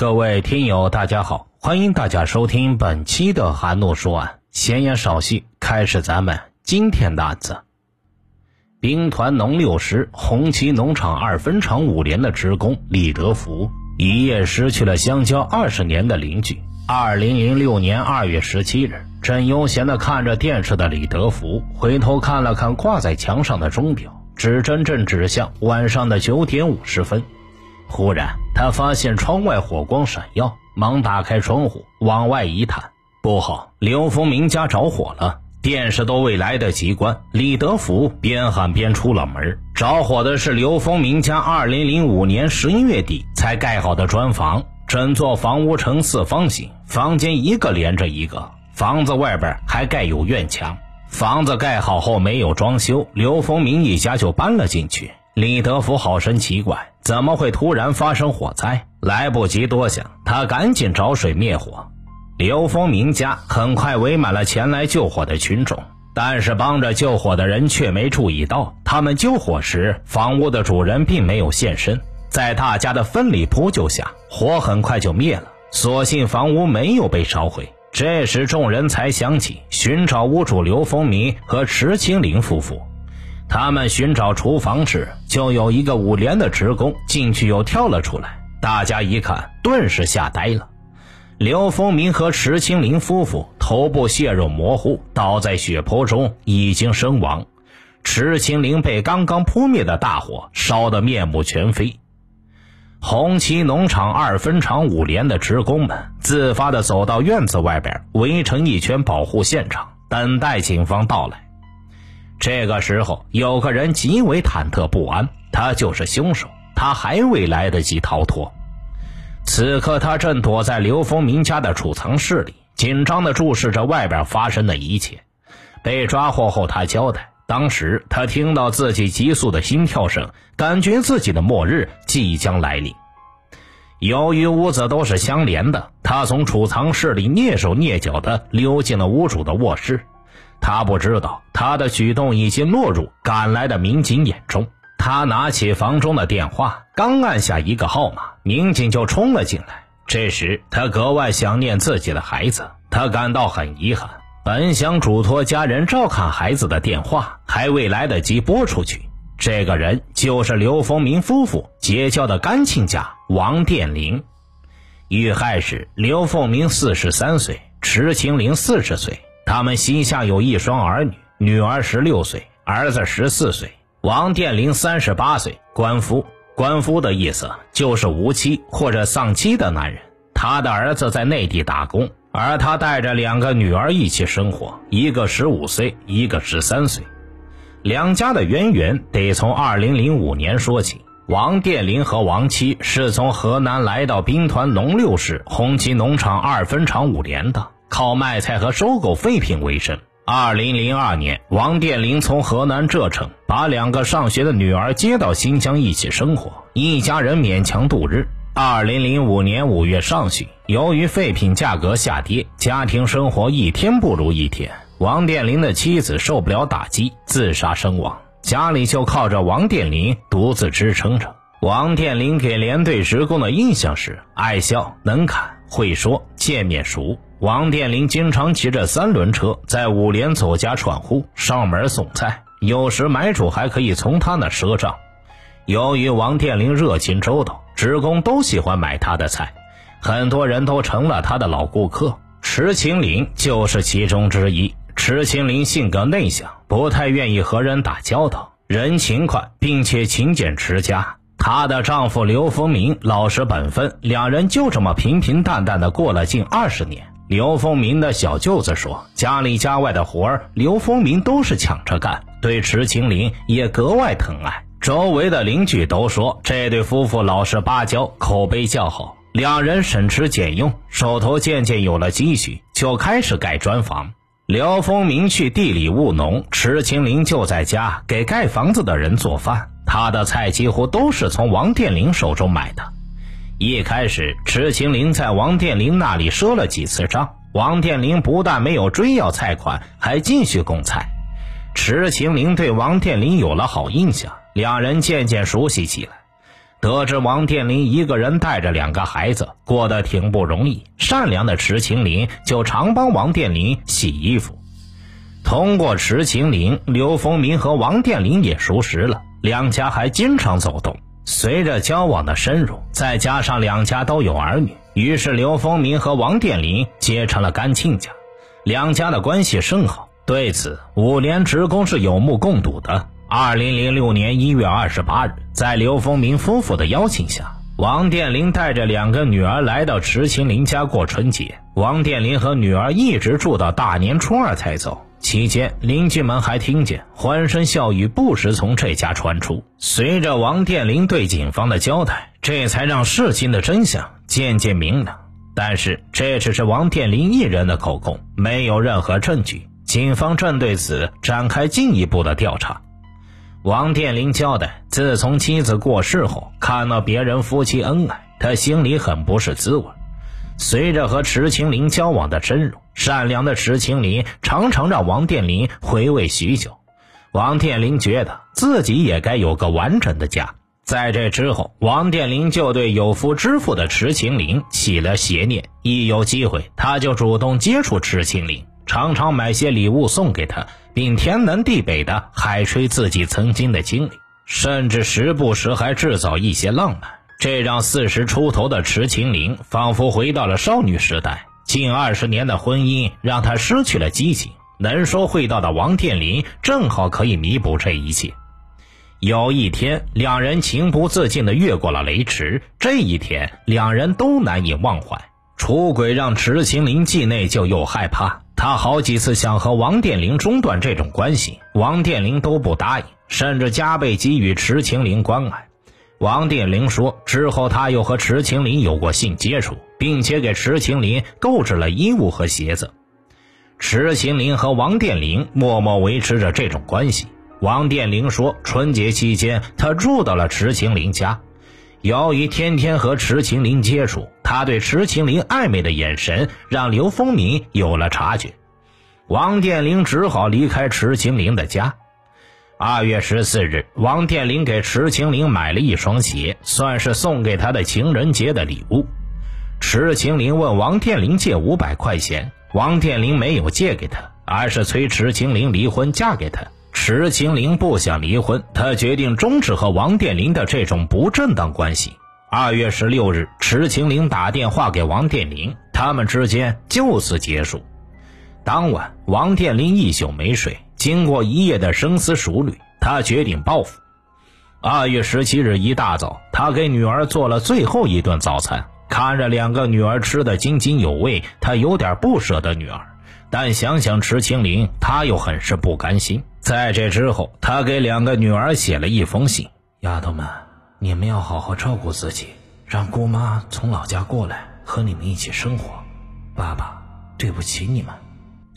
各位听友，大家好，欢迎大家收听本期的韩诺说案。闲言少叙，开始咱们今天的案子。兵团农六师红旗农场二分厂五连的职工李德福，一夜失去了相交二十年的邻居。二零零六年二月十七日，正悠闲地看着电视的李德福，回头看了看挂在墙上的钟表，指针正指向晚上的九点五十分。忽然，他发现窗外火光闪耀，忙打开窗户往外一探，不好，刘丰明家着火了！电视都未来得及关，李德福边喊边出了门。着火的是刘丰明家2005年11月底才盖好的砖房，整座房屋呈四方形，房间一个连着一个，房子外边还盖有院墙。房子盖好后没有装修，刘丰明一家就搬了进去。李德福好生奇怪。怎么会突然发生火灾？来不及多想，他赶紧找水灭火。刘丰明家很快围满了前来救火的群众，但是帮着救火的人却没注意到，他们救火时，房屋的主人并没有现身。在大家的奋力扑救下，火很快就灭了，所幸房屋没有被烧毁。这时，众人才想起寻找屋主刘丰明和池清林夫妇。他们寻找厨房时，就有一个五连的职工进去又跳了出来。大家一看，顿时吓呆了。刘丰明和池清林夫妇头部血肉模糊，倒在血泊中，已经身亡。池清林被刚刚扑灭的大火烧得面目全非。红旗农场二分厂五连的职工们自发地走到院子外边，围成一圈保护现场，等待警方到来。这个时候，有个人极为忐忑不安，他就是凶手。他还未来得及逃脱，此刻他正躲在刘丰明家的储藏室里，紧张地注视着外边发生的一切。被抓获后，他交代，当时他听到自己急速的心跳声，感觉自己的末日即将来临。由于屋子都是相连的，他从储藏室里蹑手蹑脚地溜进了屋主的卧室。他不知道，他的举动已经落入赶来的民警眼中。他拿起房中的电话，刚按下一个号码，民警就冲了进来。这时，他格外想念自己的孩子，他感到很遗憾。本想嘱托家人照看孩子的电话，还未来得及拨出去。这个人就是刘丰明夫妇结交的干亲家王殿林。遇害时，刘凤明四十三岁，池清林四十岁。他们膝下有一双儿女，女儿十六岁，儿子十四岁。王殿林三十八岁，官夫。官夫的意思就是无妻或者丧妻的男人。他的儿子在内地打工，而他带着两个女儿一起生活，一个十五岁，一个十三岁。两家的渊源得从二零零五年说起。王殿林和王妻是从河南来到兵团农六市红旗农场二分厂五连的。靠卖菜和收购废品为生。二零零二年，王殿林从河南柘城把两个上学的女儿接到新疆一起生活，一家人勉强度日。二零零五年五月上旬，由于废品价格下跌，家庭生活一天不如一天。王殿林的妻子受不了打击，自杀身亡，家里就靠着王殿林独自支撑着。王殿林给连队职工的印象是爱笑、能侃、会说、见面熟。王殿林经常骑着三轮车在五连走家串户，上门送菜，有时买主还可以从他那赊账。由于王殿林热情周到，职工都喜欢买他的菜，很多人都成了他的老顾客。池清林就是其中之一。池清林性格内向，不太愿意和人打交道，人勤快，并且勤俭持家。她的丈夫刘丰明老实本分，两人就这么平平淡淡的过了近二十年。刘丰明的小舅子说：“家里家外的活儿，刘丰明都是抢着干，对池清林也格外疼爱。周围的邻居都说，这对夫妇老实巴交，口碑较好。两人省吃俭用，手头渐渐有了积蓄，就开始盖砖房。刘丰明去地里务农，池清林就在家给盖房子的人做饭。他的菜几乎都是从王殿林手中买的。”一开始，池清林在王殿林那里赊了几次账，王殿林不但没有追要菜款，还继续供菜。池清林对王殿林有了好印象，两人渐渐熟悉起来。得知王殿林一个人带着两个孩子过得挺不容易，善良的池清林就常帮王殿林洗衣服。通过池清林，刘丰明和王殿林也熟识了，两家还经常走动。随着交往的深入，再加上两家都有儿女，于是刘丰明和王殿林结成了干亲家，两家的关系甚好。对此，五连职工是有目共睹的。二零零六年一月二十八日，在刘丰明夫妇的邀请下，王殿林带着两个女儿来到池青林家过春节。王殿林和女儿一直住到大年初二才走。期间，邻居们还听见欢声笑语不时从这家传出。随着王殿林对警方的交代，这才让事情的真相渐渐明朗。但是，这只是王殿林一人的口供，没有任何证据。警方正对此展开进一步的调查。王殿林交代，自从妻子过世后，看到别人夫妻恩爱，他心里很不是滋味。随着和池青林交往的深入，善良的池青林常常让王殿林回味许久。王殿林觉得自己也该有个完整的家。在这之后，王殿林就对有夫之妇的池青林起了邪念，一有机会他就主动接触池青林，常常买些礼物送给他。并天南地北的海吹自己曾经的经历，甚至时不时还制造一些浪漫，这让四十出头的池青林仿佛回到了少女时代。近二十年的婚姻让他失去了激情，能说会道的王殿林正好可以弥补这一切。有一天，两人情不自禁地越过了雷池，这一天两人都难以忘怀。出轨让池青林既内疚又害怕。他好几次想和王殿林中断这种关系，王殿林都不答应，甚至加倍给予池青林关爱。王殿林说，之后他又和池清林有过性接触，并且给池清林购置了衣物和鞋子。池清林和王殿林默默维持着这种关系。王殿林说，春节期间他住到了池清林家。由于天天和池清林接触，他对池清林暧昧的眼神让刘丰明有了察觉。王殿林只好离开池清林的家。二月十四日，王殿林给池青林买了一双鞋，算是送给他的情人节的礼物。池青林问王殿林借五百块钱，王殿林没有借给他，而是催池青林离婚，嫁给他。池青林不想离婚，他决定终止和王殿林的这种不正当关系。二月十六日，池青林打电话给王殿林，他们之间就此结束。当晚，王殿林一宿没睡，经过一夜的深思熟虑，他决定报复。二月十七日一大早，他给女儿做了最后一顿早餐，看着两个女儿吃得津津有味，他有点不舍得女儿。但想想池青林，他又很是不甘心。在这之后，他给两个女儿写了一封信：“丫头们，你们要好好照顾自己，让姑妈从老家过来和你们一起生活。爸爸对不起你们。”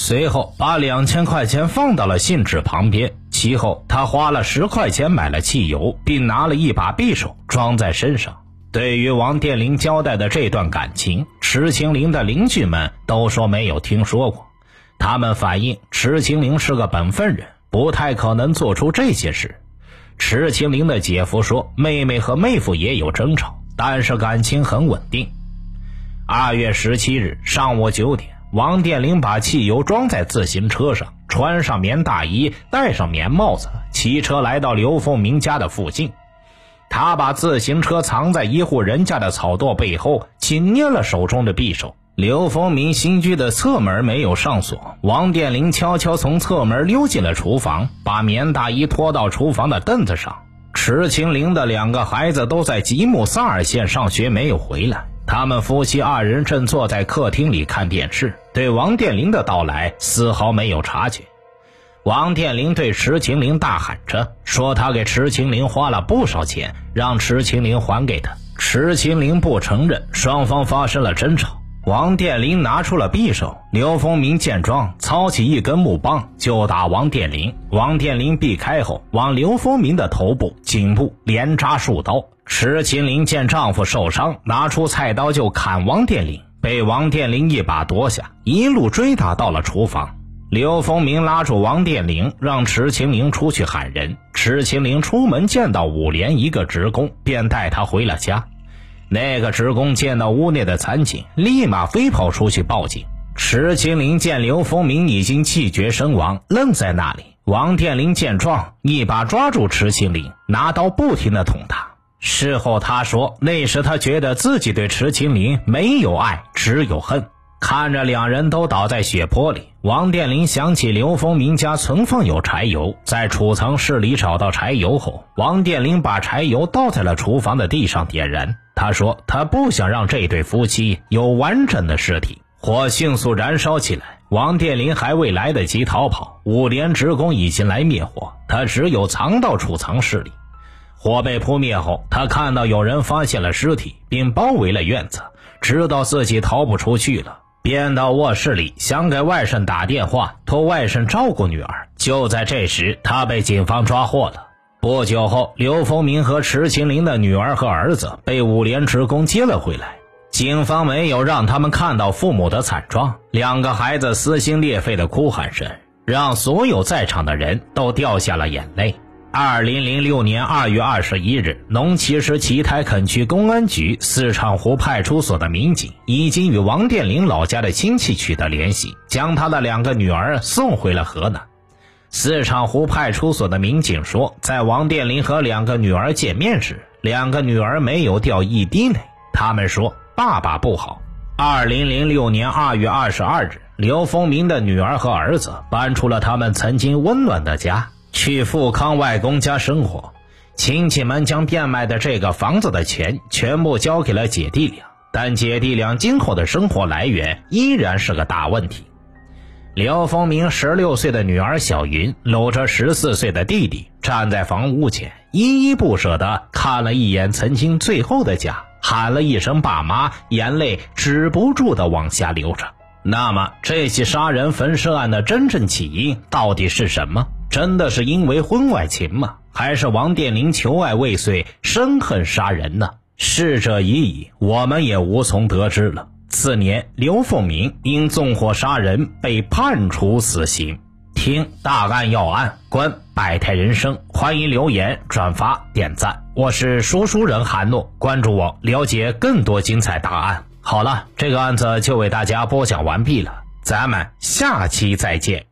随后，把两千块钱放到了信纸旁边。其后，他花了十块钱买了汽油，并拿了一把匕首装在身上。对于王殿林交代的这段感情，池清林的邻居们都说没有听说过。他们反映，池清林是个本分人，不太可能做出这些事。池清林的姐夫说，妹妹和妹夫也有争吵，但是感情很稳定。二月十七日上午九点，王殿林把汽油装在自行车上，穿上棉大衣，戴上棉帽子，骑车来到刘凤明家的附近。他把自行车藏在一户人家的草垛背后，紧捏了手中的匕首。刘凤明新居的侧门没有上锁，王殿林悄悄从侧门溜进了厨房，把棉大衣拖到厨房的凳子上。池青林的两个孩子都在吉木萨尔县上学，没有回来。他们夫妻二人正坐在客厅里看电视，对王殿林的到来丝毫没有察觉。王殿林对池青林大喊着，说他给池青林花了不少钱，让池青林还给他。池青林不承认，双方发生了争吵。王殿林拿出了匕首，刘丰明见状，操起一根木棒就打王殿林。王殿林避开后，往刘丰明的头部、颈部连扎数刀。池青林见丈夫受伤，拿出菜刀就砍王殿林，被王殿林一把夺下，一路追打到了厨房。刘丰明拉住王殿林，让池清林出去喊人。池清林出门见到五连一个职工，便带他回了家。那个职工见到屋内的惨景，立马飞跑出去报警。池清林见刘丰明已经气绝身亡，愣在那里。王殿林见状，一把抓住池清林，拿刀不停地捅他。事后他说，那时他觉得自己对池清林没有爱，只有恨。看着两人都倒在血泊里，王殿林想起刘丰明家存放有柴油，在储藏室里找到柴油后，王殿林把柴油倒在了厨房的地上点燃。他说他不想让这对夫妻有完整的尸体。火迅速燃烧起来，王殿林还未来得及逃跑，五连职工已经来灭火，他只有藏到储藏室里。火被扑灭后，他看到有人发现了尸体，并包围了院子，知道自己逃不出去了。便到卧室里想给外甥打电话，托外甥照顾女儿。就在这时，他被警方抓获了。不久后，刘丰明和池清林的女儿和儿子被五连职工接了回来。警方没有让他们看到父母的惨状，两个孩子撕心裂肺的哭喊声，让所有在场的人都掉下了眼泪。二零零六年二月二十一日，农旗市奇台垦区公安局四场湖派出所的民警已经与王殿林老家的亲戚取得联系，将他的两个女儿送回了河南。四场湖派出所的民警说，在王殿林和两个女儿见面时，两个女儿没有掉一滴泪。他们说爸爸不好。二零零六年二月二十二日，刘丰明的女儿和儿子搬出了他们曾经温暖的家。去富康外公家生活，亲戚们将变卖的这个房子的钱全部交给了姐弟俩，但姐弟俩今后的生活来源依然是个大问题。刘丰明十六岁的女儿小云搂着十四岁的弟弟，站在房屋前，依依不舍地看了一眼曾经最后的家，喊了一声“爸妈”，眼泪止不住地往下流着。那么，这起杀人焚尸案的真正起因到底是什么？真的是因为婚外情吗？还是王殿林求爱未遂，生恨杀人呢？逝者已矣，我们也无从得知了。次年，刘凤鸣因纵火杀人被判处死刑。听大案要案，观百态人生，欢迎留言、转发、点赞。我是说书人韩诺，关注我，了解更多精彩答案。好了，这个案子就为大家播讲完毕了，咱们下期再见。